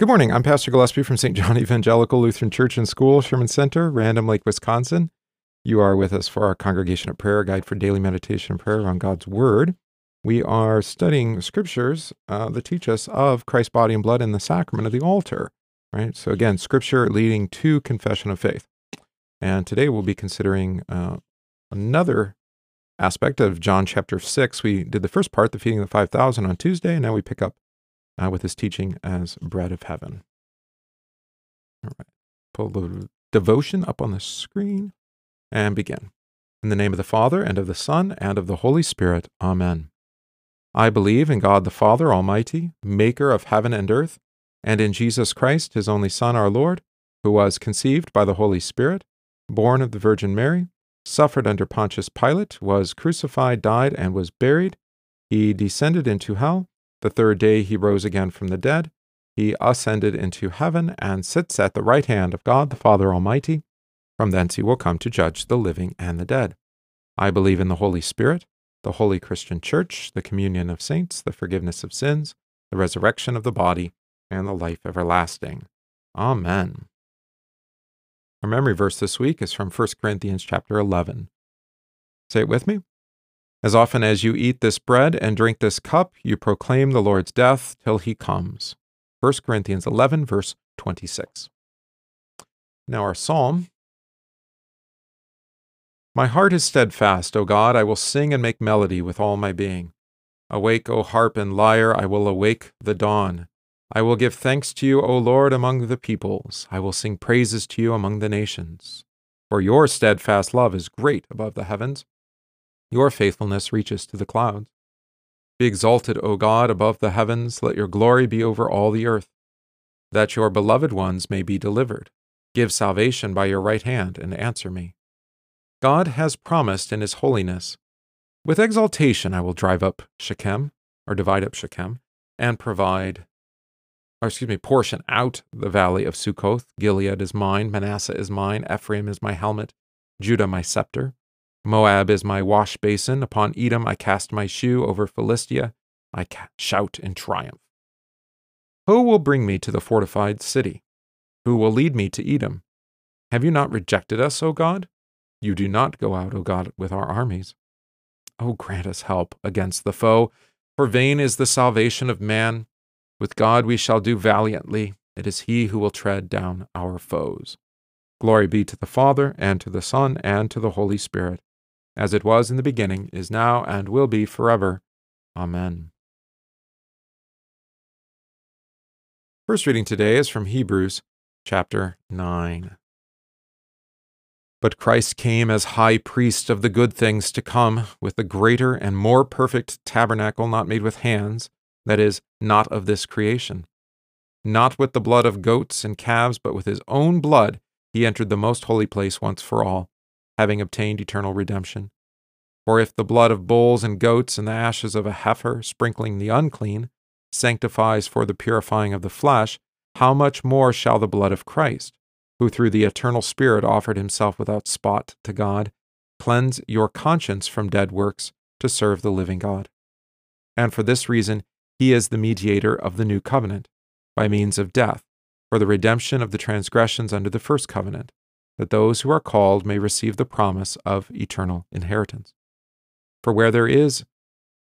Good morning. I'm Pastor Gillespie from St. John Evangelical Lutheran Church and School, Sherman Center, Random Lake, Wisconsin. You are with us for our Congregation of Prayer guide for daily meditation and prayer on God's Word. We are studying scriptures uh, that teach us of Christ's body and blood in the sacrament of the altar. Right. So again, scripture leading to confession of faith. And today we'll be considering uh, another aspect of John chapter six. We did the first part, the feeding of the five thousand, on Tuesday, and now we pick up uh, with his teaching as bread of heaven. All right, pull the devotion up on the screen and begin. In the name of the Father, and of the Son, and of the Holy Spirit. Amen. I believe in God the Father Almighty, maker of heaven and earth, and in Jesus Christ, his only Son, our Lord, who was conceived by the Holy Spirit, born of the Virgin Mary, suffered under Pontius Pilate, was crucified, died, and was buried. He descended into hell. The third day he rose again from the dead. He ascended into heaven and sits at the right hand of God the Father Almighty. From thence he will come to judge the living and the dead. I believe in the Holy Spirit, the holy Christian Church, the communion of saints, the forgiveness of sins, the resurrection of the body, and the life everlasting. Amen. Our memory verse this week is from 1 Corinthians chapter 11. Say it with me. As often as you eat this bread and drink this cup, you proclaim the Lord's death till he comes. 1 Corinthians 11, verse 26. Now, our psalm My heart is steadfast, O God, I will sing and make melody with all my being. Awake, O harp and lyre, I will awake the dawn. I will give thanks to you, O Lord, among the peoples. I will sing praises to you among the nations. For your steadfast love is great above the heavens. Your faithfulness reaches to the clouds. Be exalted, O God, above the heavens. Let your glory be over all the earth. That your beloved ones may be delivered. Give salvation by your right hand and answer me. God has promised in his holiness. With exaltation I will drive up Shechem, or divide up Shechem, and provide, or excuse me, portion out the valley of Sukkoth. Gilead is mine, Manasseh is mine, Ephraim is my helmet, Judah my scepter. Moab is my wash basin. Upon Edom I cast my shoe. Over Philistia I shout in triumph. Who will bring me to the fortified city? Who will lead me to Edom? Have you not rejected us, O God? You do not go out, O God, with our armies. O grant us help against the foe, for vain is the salvation of man. With God we shall do valiantly. It is He who will tread down our foes. Glory be to the Father, and to the Son, and to the Holy Spirit as it was in the beginning, is now, and will be forever. Amen. First reading today is from Hebrews chapter 9. But Christ came as high priest of the good things to come, with the greater and more perfect tabernacle not made with hands, that is, not of this creation. Not with the blood of goats and calves, but with his own blood he entered the most holy place once for all having obtained eternal redemption. For if the blood of bulls and goats and the ashes of a heifer, sprinkling the unclean, sanctifies for the purifying of the flesh, how much more shall the blood of Christ, who through the eternal Spirit offered himself without spot to God, cleanse your conscience from dead works to serve the living God? And for this reason, he is the mediator of the new covenant, by means of death, for the redemption of the transgressions under the first covenant that those who are called may receive the promise of eternal inheritance. For where there is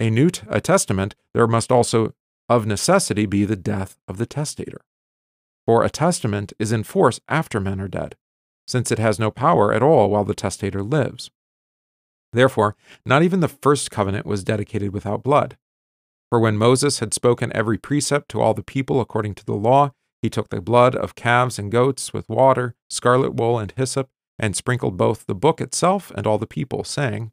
a new t- a testament, there must also of necessity be the death of the testator. For a testament is in force after men are dead, since it has no power at all while the testator lives. Therefore, not even the first covenant was dedicated without blood. For when Moses had spoken every precept to all the people according to the law, he took the blood of calves and goats with water, scarlet wool, and hyssop, and sprinkled both the book itself and all the people, saying,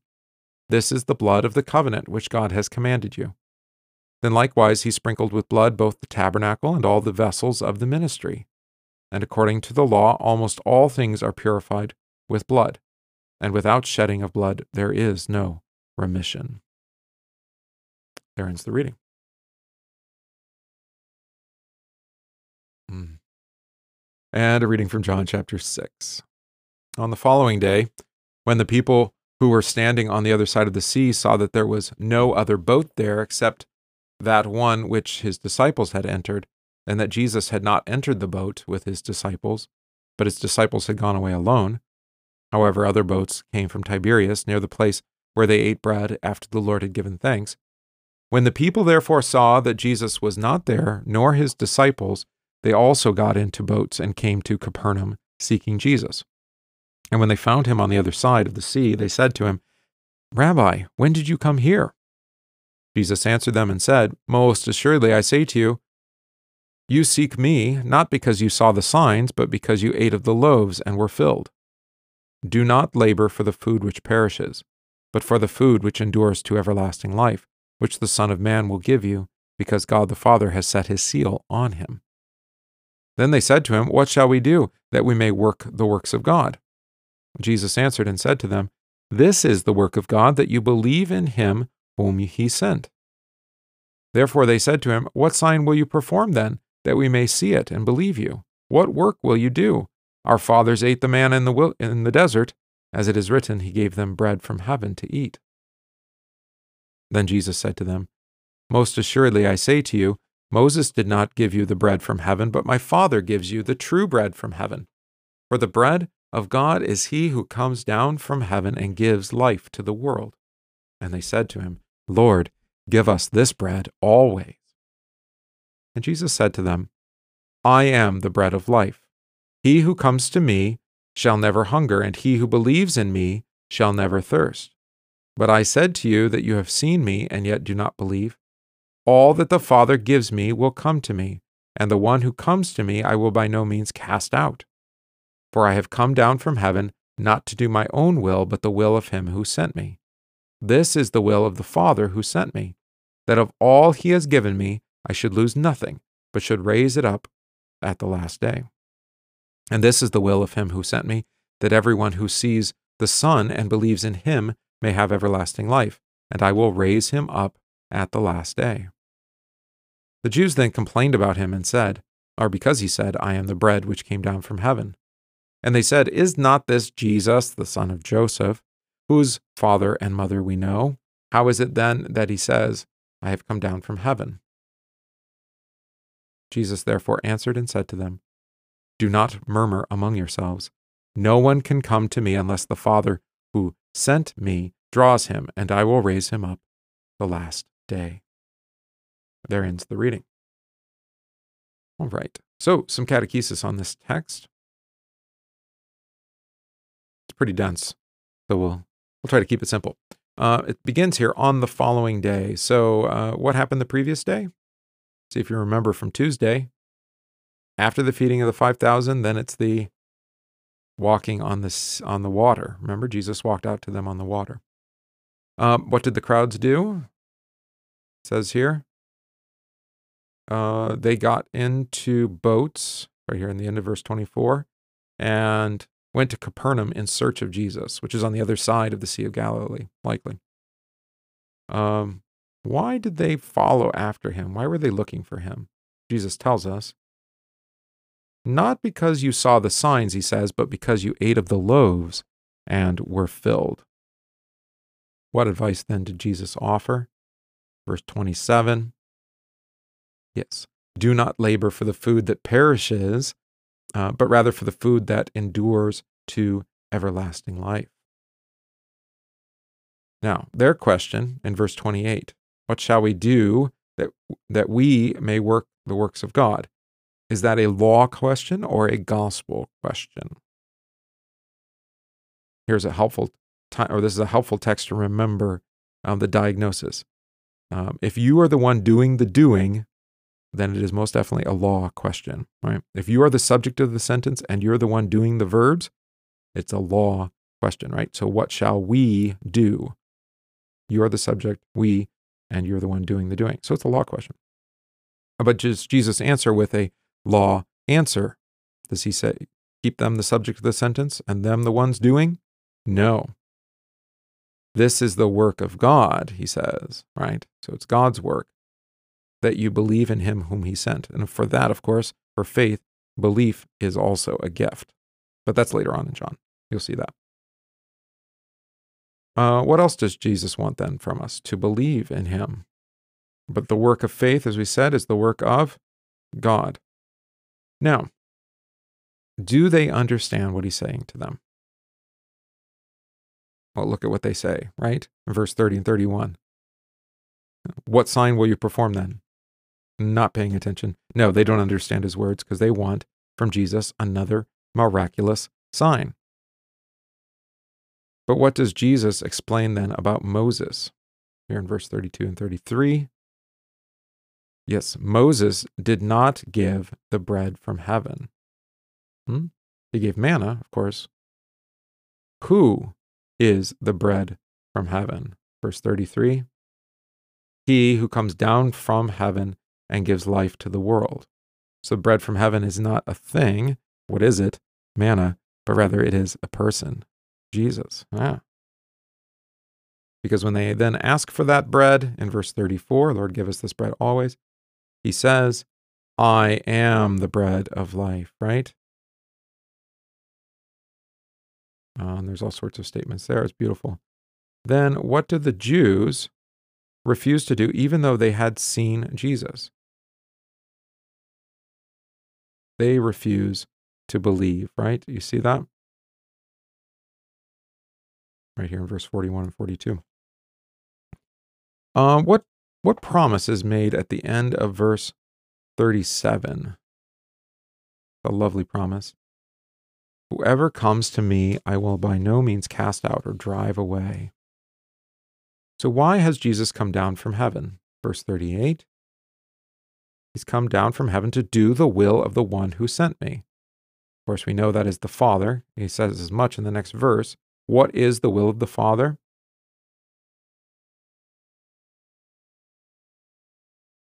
This is the blood of the covenant which God has commanded you. Then likewise he sprinkled with blood both the tabernacle and all the vessels of the ministry. And according to the law, almost all things are purified with blood, and without shedding of blood there is no remission. There ends the reading. Mm. And a reading from John chapter 6. On the following day, when the people who were standing on the other side of the sea saw that there was no other boat there except that one which his disciples had entered, and that Jesus had not entered the boat with his disciples, but his disciples had gone away alone. However, other boats came from Tiberias near the place where they ate bread after the Lord had given thanks. When the people therefore saw that Jesus was not there, nor his disciples, they also got into boats and came to Capernaum, seeking Jesus. And when they found him on the other side of the sea, they said to him, Rabbi, when did you come here? Jesus answered them and said, Most assuredly I say to you, you seek me not because you saw the signs, but because you ate of the loaves and were filled. Do not labor for the food which perishes, but for the food which endures to everlasting life, which the Son of Man will give you, because God the Father has set his seal on him. Then they said to him, What shall we do, that we may work the works of God? Jesus answered and said to them, This is the work of God, that you believe in him whom he sent. Therefore they said to him, What sign will you perform then, that we may see it and believe you? What work will you do? Our fathers ate the man in the, wil- in the desert. As it is written, He gave them bread from heaven to eat. Then Jesus said to them, Most assuredly I say to you, Moses did not give you the bread from heaven, but my Father gives you the true bread from heaven. For the bread of God is he who comes down from heaven and gives life to the world. And they said to him, Lord, give us this bread always. And Jesus said to them, I am the bread of life. He who comes to me shall never hunger, and he who believes in me shall never thirst. But I said to you that you have seen me, and yet do not believe. All that the Father gives me will come to me, and the one who comes to me I will by no means cast out. For I have come down from heaven not to do my own will, but the will of him who sent me. This is the will of the Father who sent me, that of all he has given me I should lose nothing, but should raise it up at the last day. And this is the will of him who sent me, that everyone who sees the Son and believes in him may have everlasting life, and I will raise him up at the last day. The Jews then complained about him and said, or because he said, I am the bread which came down from heaven. And they said, Is not this Jesus, the son of Joseph, whose father and mother we know? How is it then that he says, I have come down from heaven? Jesus therefore answered and said to them, Do not murmur among yourselves. No one can come to me unless the Father who sent me draws him, and I will raise him up the last day. There ends the reading. All right. So, some catechesis on this text. It's pretty dense, so we'll we'll try to keep it simple. Uh, it begins here on the following day. So, uh, what happened the previous day? See if you remember from Tuesday. After the feeding of the 5,000, then it's the walking on the, on the water. Remember, Jesus walked out to them on the water. Um, what did the crowds do? It says here. Uh, they got into boats, right here in the end of verse 24, and went to Capernaum in search of Jesus, which is on the other side of the Sea of Galilee, likely. Um, why did they follow after him? Why were they looking for him? Jesus tells us. Not because you saw the signs, he says, but because you ate of the loaves and were filled. What advice then did Jesus offer? Verse 27 Yes, do not labor for the food that perishes, uh, but rather for the food that endures to everlasting life. Now, their question in verse 28 what shall we do that, that we may work the works of God? Is that a law question or a gospel question? Here's a helpful time, or this is a helpful text to remember um, the diagnosis. Um, if you are the one doing the doing, then it is most definitely a law question, right? If you are the subject of the sentence and you're the one doing the verbs, it's a law question, right? So what shall we do? You are the subject, we and you're the one doing the doing. So it's a law question. But does Jesus answer with a law answer? Does he say, keep them the subject of the sentence and them the ones doing? No. This is the work of God, he says, right? So it's God's work that you believe in him whom he sent. And for that, of course, for faith, belief is also a gift. But that's later on in John. You'll see that. Uh, what else does Jesus want then from us? To believe in him. But the work of faith, as we said, is the work of God. Now, do they understand what he's saying to them? Well, look at what they say, right? verse 30 and 31. What sign will you perform then? Not paying attention. No, they don't understand his words because they want from Jesus another miraculous sign. But what does Jesus explain then about Moses? Here in verse 32 and 33. Yes, Moses did not give the bread from heaven. Hmm? He gave manna, of course. Who is the bread from heaven? Verse 33 He who comes down from heaven and gives life to the world. So, bread from heaven is not a thing. What is it? Manna, but rather it is a person, Jesus. Ah. Because when they then ask for that bread in verse 34, Lord, give us this bread always, he says, I am the bread of life, right? Uh, and there's all sorts of statements there. It's beautiful. Then what did the Jews refuse to do, even though they had seen Jesus? They refuse to believe, right? You see that? Right here in verse 41 and 42. Um, what what promise is made at the end of verse 37? A lovely promise. Whoever comes to me, I will by no means cast out or drive away. So, why has Jesus come down from heaven? Verse 38 He's come down from heaven to do the will of the one who sent me. Of course, we know that is the Father. He says as much in the next verse. What is the will of the Father?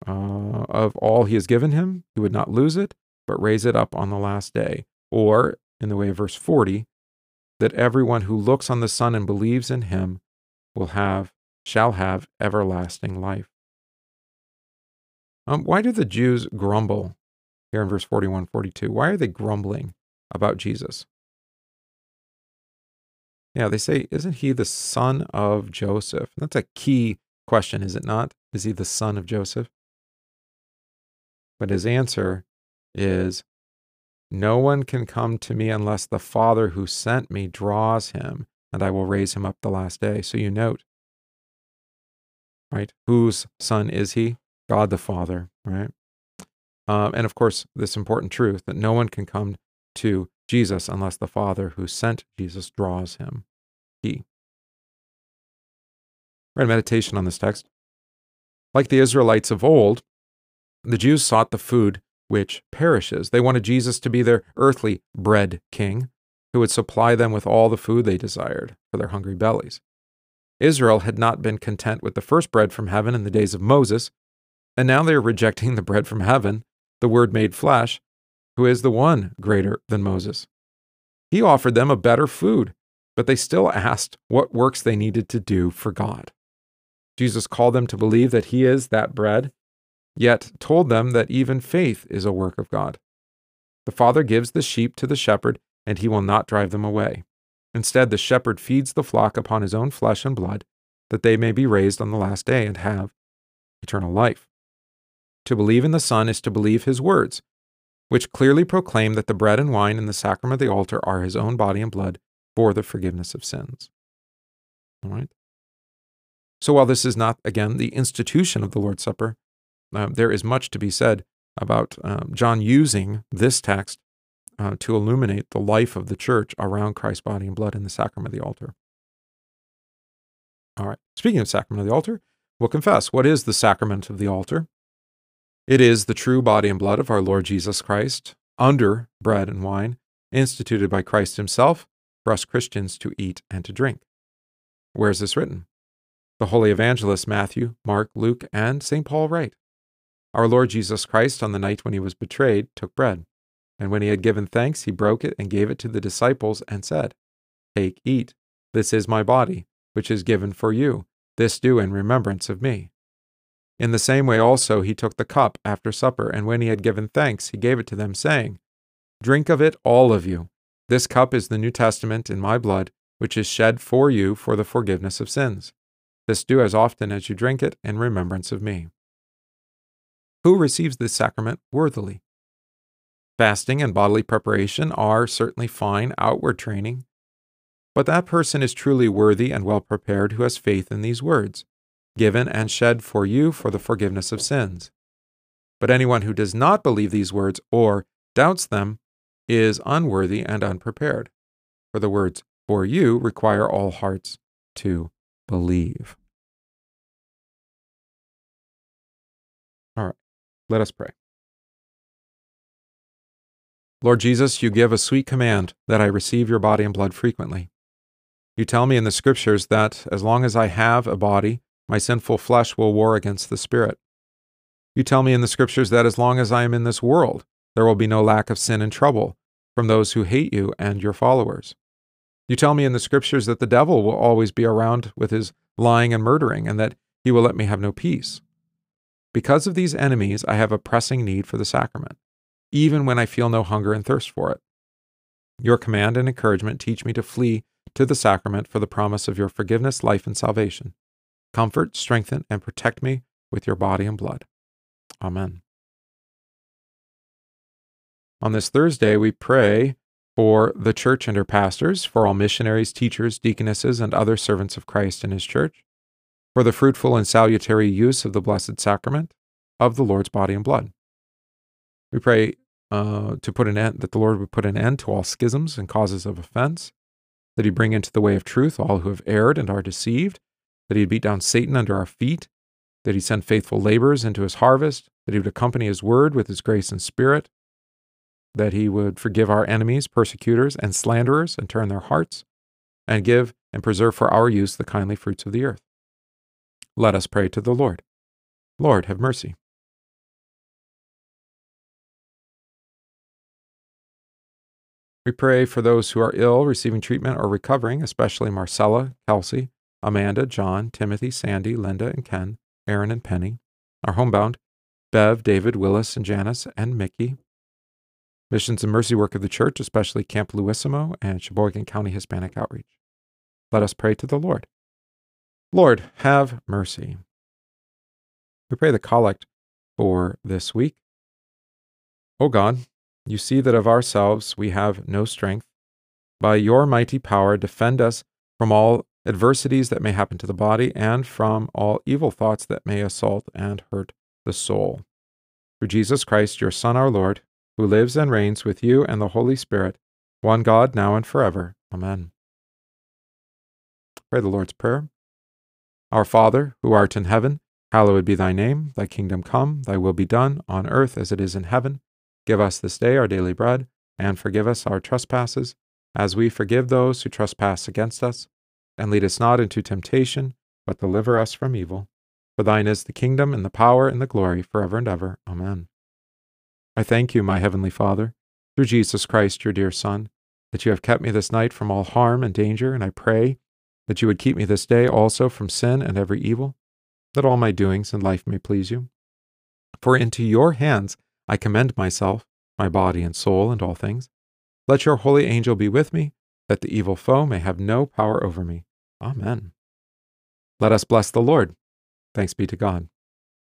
Uh, of all he has given him, he would not lose it, but raise it up on the last day. Or, in the way of verse 40, that everyone who looks on the Son and believes in him will have, shall have everlasting life. Um, why do the Jews grumble here in verse 41 42? Why are they grumbling about Jesus? Yeah, they say, Isn't he the son of Joseph? And that's a key question, is it not? Is he the son of Joseph? But his answer is, No one can come to me unless the Father who sent me draws him, and I will raise him up the last day. So you note, right? Whose son is he? God the Father, right? Um, and of course, this important truth that no one can come to Jesus unless the Father who sent Jesus draws him. He. Right, meditation on this text. Like the Israelites of old, the Jews sought the food which perishes. They wanted Jesus to be their earthly bread king, who would supply them with all the food they desired for their hungry bellies. Israel had not been content with the first bread from heaven in the days of Moses, and now they are rejecting the bread from heaven, the Word made flesh, who is the one greater than Moses. He offered them a better food, but they still asked what works they needed to do for God. Jesus called them to believe that He is that bread, yet told them that even faith is a work of God. The Father gives the sheep to the shepherd, and he will not drive them away. Instead, the shepherd feeds the flock upon his own flesh and blood, that they may be raised on the last day and have eternal life. To believe in the Son is to believe his words, which clearly proclaim that the bread and wine in the sacrament of the altar are his own body and blood for the forgiveness of sins. All right? So while this is not, again, the institution of the Lord's Supper, uh, there is much to be said about um, John using this text uh, to illuminate the life of the church around Christ's body and blood in the sacrament of the altar. All right, speaking of sacrament of the altar, we'll confess what is the sacrament of the altar? It is the true body and blood of our Lord Jesus Christ, under bread and wine, instituted by Christ Himself for us Christians to eat and to drink. Where is this written? The holy evangelists Matthew, Mark, Luke, and St. Paul write Our Lord Jesus Christ, on the night when he was betrayed, took bread, and when he had given thanks, he broke it and gave it to the disciples and said, Take, eat, this is my body, which is given for you. This do in remembrance of me. In the same way also he took the cup after supper, and when he had given thanks, he gave it to them, saying, Drink of it, all of you. This cup is the New Testament in my blood, which is shed for you for the forgiveness of sins. This do as often as you drink it in remembrance of me. who receives this sacrament worthily. Fasting and bodily preparation are certainly fine outward training, but that person is truly worthy and well prepared who has faith in these words, given and shed for you for the forgiveness of sins. But anyone who does not believe these words or doubts them is unworthy and unprepared. For the words for you require all hearts to believe. All right, let us pray. Lord Jesus, you give a sweet command that I receive your body and blood frequently. You tell me in the scriptures that as long as I have a body, my sinful flesh will war against the spirit. You tell me in the scriptures that as long as I am in this world, there will be no lack of sin and trouble from those who hate you and your followers. You tell me in the scriptures that the devil will always be around with his lying and murdering, and that he will let me have no peace. Because of these enemies, I have a pressing need for the sacrament, even when I feel no hunger and thirst for it. Your command and encouragement teach me to flee to the sacrament for the promise of your forgiveness, life, and salvation. Comfort, strengthen, and protect me with your body and blood. Amen. On this Thursday, we pray for the church and her pastors, for all missionaries, teachers, deaconesses, and other servants of Christ in his church, for the fruitful and salutary use of the Blessed Sacrament of the Lord's body and blood. We pray uh, to put an end, that the Lord would put an end to all schisms and causes of offense, that he bring into the way of truth all who have erred and are deceived, that he'd beat down Satan under our feet, that he'd send faithful laborers into his harvest, that he would accompany his word with his grace and spirit, that he would forgive our enemies, persecutors, and slanderers, and turn their hearts, and give and preserve for our use the kindly fruits of the earth. Let us pray to the Lord. Lord, have mercy. We pray for those who are ill, receiving treatment, or recovering, especially Marcella, Kelsey, Amanda, John, Timothy, Sandy, Linda, and Ken, Aaron, and Penny, our homebound, Bev, David, Willis, and Janice, and Mickey, Missions and Mercy Work of the Church, especially Camp Luwisomo and Sheboygan County Hispanic Outreach. Let us pray to the Lord. Lord, have mercy. We pray the collect for this week. O God, you see that of ourselves we have no strength. By your mighty power, defend us from all adversities that may happen to the body and from all evil thoughts that may assault and hurt the soul. Through Jesus Christ, your Son, our Lord, who lives and reigns with you and the Holy Spirit, one God, now and forever. Amen. Pray the Lord's Prayer. Our Father, who art in heaven, hallowed be thy name. Thy kingdom come, thy will be done, on earth as it is in heaven. Give us this day our daily bread, and forgive us our trespasses, as we forgive those who trespass against us. And lead us not into temptation, but deliver us from evil. For thine is the kingdom, and the power, and the glory, forever and ever. Amen. I thank you, my heavenly Father, through Jesus Christ, your dear Son, that you have kept me this night from all harm and danger, and I pray that you would keep me this day also from sin and every evil, that all my doings in life may please you. For into your hands I commend myself, my body and soul, and all things. Let your holy angel be with me, that the evil foe may have no power over me. Amen. Let us bless the Lord. Thanks be to God.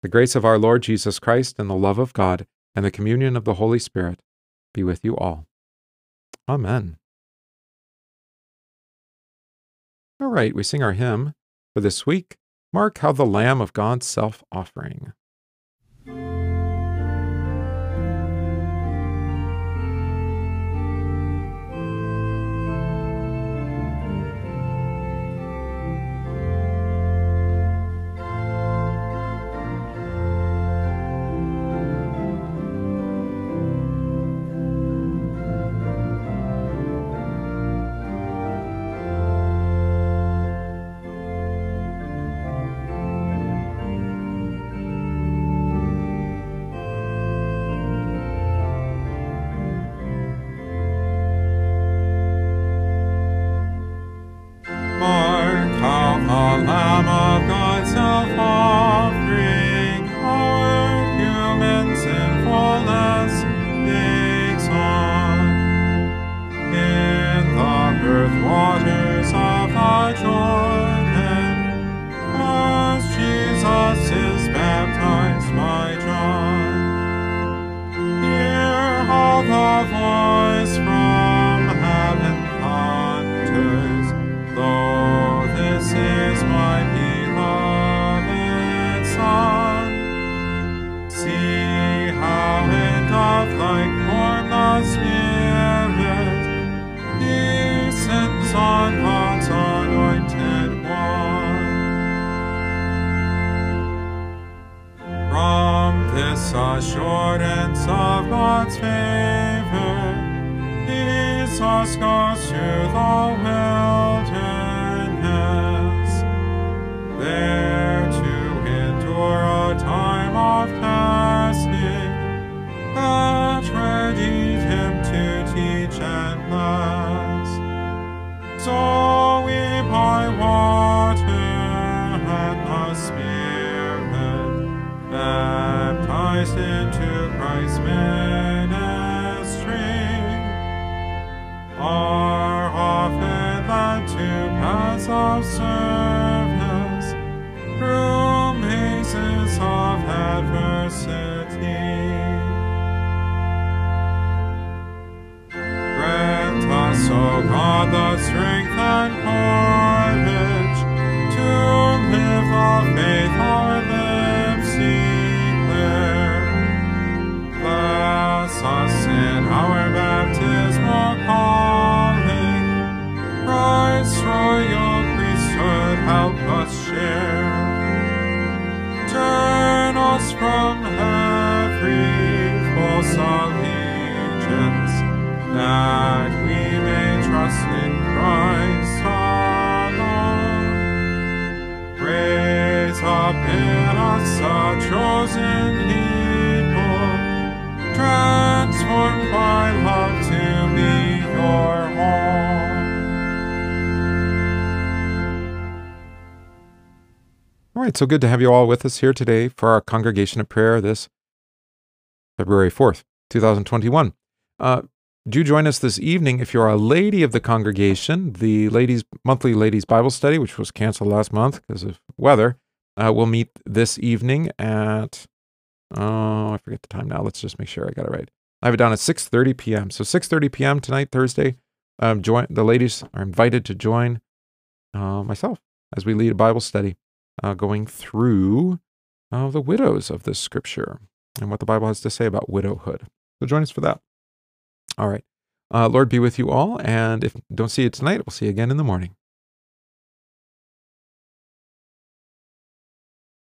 The grace of our Lord Jesus Christ and the love of God and the communion of the Holy Spirit be with you all. Amen. All right, we sing our hymn for this week. Mark how the Lamb of God's self offering. Our baptismal calling. Royal priesthood help us share. Turn us from every false allegiance, that we may trust in Christ alone. Raise up in us a chosen people, transformed All right, so good to have you all with us here today for our congregation of prayer this February 4th, 2021. Uh, do join us this evening if you're a lady of the congregation. The ladies monthly ladies Bible study, which was canceled last month because of weather, uh, will meet this evening at oh I forget the time now. Let's just make sure I got it right. I have it down at 6:30 p.m. So 6:30 p.m. tonight, Thursday. Um, join the ladies are invited to join uh, myself as we lead a Bible study, uh, going through uh, the widows of this scripture and what the Bible has to say about widowhood. So join us for that. All right. Uh, Lord be with you all. And if don't see you tonight, we'll see you again in the morning.